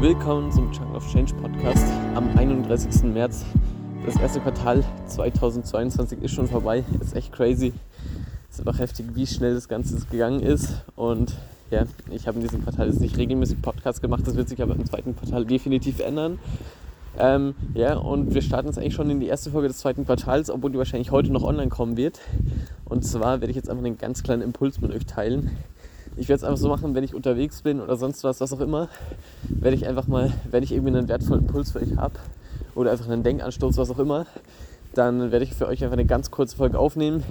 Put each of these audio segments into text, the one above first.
Willkommen zum Chunk of Change Podcast am 31. März. Das erste Quartal 2022 ist schon vorbei. Ist echt crazy. Ist einfach heftig, wie schnell das Ganze gegangen ist. Und ja, ich habe in diesem Quartal jetzt nicht regelmäßig Podcast gemacht. Das wird sich aber im zweiten Quartal definitiv ändern. Ähm, ja, und wir starten jetzt eigentlich schon in die erste Folge des zweiten Quartals, obwohl die wahrscheinlich heute noch online kommen wird. Und zwar werde ich jetzt einfach einen ganz kleinen Impuls mit euch teilen ich werde es einfach so machen, wenn ich unterwegs bin oder sonst was, was auch immer, werde ich einfach mal, wenn ich irgendwie einen wertvollen Impuls für euch habe oder einfach einen Denkanstoß, was auch immer, dann werde ich für euch einfach eine ganz kurze Folge aufnehmen.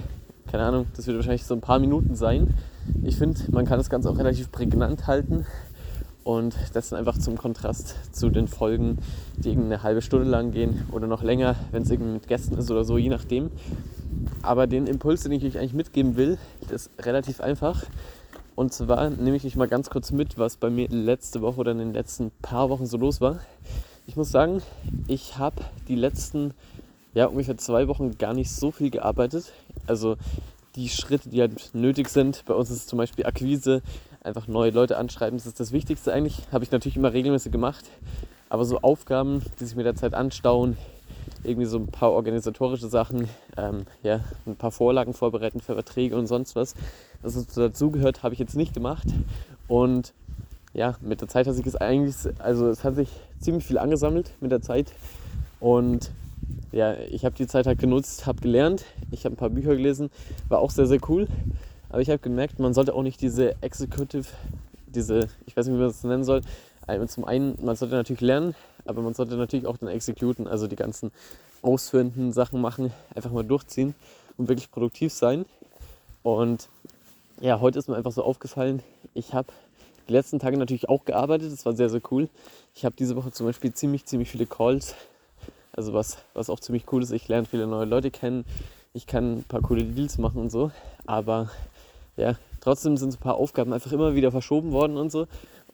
Keine Ahnung, das wird wahrscheinlich so ein paar Minuten sein. Ich finde, man kann das Ganze auch relativ prägnant halten und das dann einfach zum Kontrast zu den Folgen, die irgendwie eine halbe Stunde lang gehen oder noch länger, wenn es irgendwie mit Gästen ist oder so, je nachdem. Aber den Impuls, den ich euch eigentlich mitgeben will, ist relativ einfach. Und zwar nehme ich euch mal ganz kurz mit, was bei mir letzte Woche oder in den letzten paar Wochen so los war. Ich muss sagen, ich habe die letzten ja, ungefähr zwei Wochen gar nicht so viel gearbeitet. Also die Schritte, die halt nötig sind. Bei uns ist es zum Beispiel Akquise, einfach neue Leute anschreiben, das ist das Wichtigste eigentlich. Habe ich natürlich immer regelmäßig gemacht. Aber so Aufgaben, die sich mit der Zeit anstauen, irgendwie so ein paar organisatorische Sachen, ähm, ja, ein paar Vorlagen vorbereiten für Verträge und sonst was. Was dazugehört, habe ich jetzt nicht gemacht. Und ja, mit der Zeit hat sich es eigentlich, also es hat sich ziemlich viel angesammelt mit der Zeit. Und ja, ich habe die Zeit halt genutzt, habe gelernt, ich habe ein paar Bücher gelesen, war auch sehr, sehr cool. Aber ich habe gemerkt, man sollte auch nicht diese Executive, diese, ich weiß nicht, wie man das nennen soll, zum einen, man sollte natürlich lernen, aber man sollte natürlich auch dann exekuten, also die ganzen ausführenden Sachen machen, einfach mal durchziehen und wirklich produktiv sein. Und ja, heute ist mir einfach so aufgefallen, ich habe die letzten Tage natürlich auch gearbeitet, das war sehr, sehr cool. Ich habe diese Woche zum Beispiel ziemlich, ziemlich viele Calls, also was, was auch ziemlich cool ist. Ich lerne viele neue Leute kennen, ich kann ein paar coole Deals machen und so, aber ja, trotzdem sind so ein paar Aufgaben einfach immer wieder verschoben worden und so.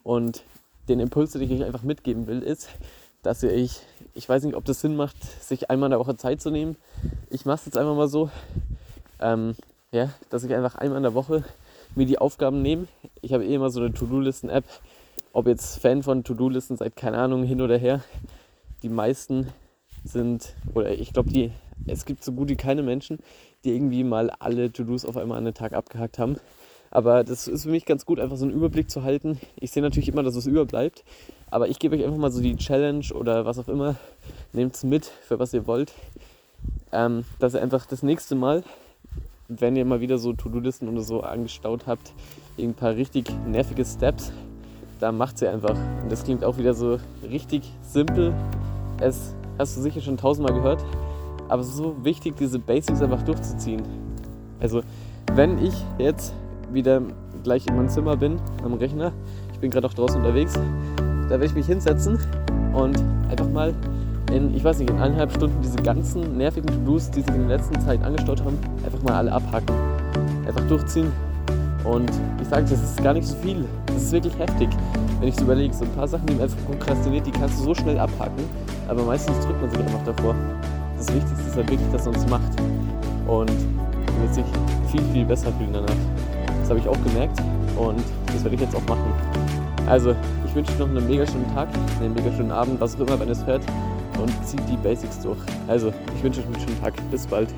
Und den Impuls, den ich euch einfach mitgeben will, ist, dass ihr euch, ich weiß nicht, ob das Sinn macht, sich einmal in der Woche Zeit zu nehmen. Ich mache es jetzt einfach mal so, ähm, ja, dass ich einfach einmal in der Woche mir die Aufgaben nehme. Ich habe eh immer so eine To-Do-Listen-App. Ob jetzt Fan von To-Do-Listen seid, keine Ahnung, hin oder her. Die meisten sind, oder ich glaube, die, es gibt so gut wie keine Menschen, die irgendwie mal alle To-Dos auf einmal an den Tag abgehakt haben. Aber das ist für mich ganz gut, einfach so einen Überblick zu halten. Ich sehe natürlich immer, dass es überbleibt. Aber ich gebe euch einfach mal so die Challenge oder was auch immer. Nehmt es mit, für was ihr wollt. Ähm, dass ihr einfach das nächste Mal, wenn ihr mal wieder so To-Do-Listen oder so angestaut habt, ein paar richtig nervige Steps, da macht sie einfach. Und das klingt auch wieder so richtig simpel. Es hast du sicher schon tausendmal gehört. Aber es ist so wichtig, diese Basics einfach durchzuziehen. Also, wenn ich jetzt wieder gleich in meinem Zimmer bin, am Rechner, ich bin gerade auch draußen unterwegs, da werde ich mich hinsetzen und einfach mal in, ich weiß nicht, in eineinhalb Stunden diese ganzen nervigen To-Dos, die sich in der letzten Zeit angestaut haben, einfach mal alle abhacken. Einfach durchziehen. Und ich sage, das ist gar nicht so viel. Das ist wirklich heftig. Wenn ich so überlege, so ein paar Sachen, die man einfach prokrastiniert, die kannst du so schnell abhaken. Aber meistens drückt man sich einfach davor. Das Wichtigste ist halt wirklich, dass man es macht. Und man wird sich viel, viel besser fühlen danach. Das habe ich auch gemerkt und das werde ich jetzt auch machen. Also, ich wünsche euch noch einen mega schönen Tag, einen mega schönen Abend, was auch immer, wenn es hört und zieht die Basics durch. Also, ich wünsche euch einen schönen Tag. Bis bald.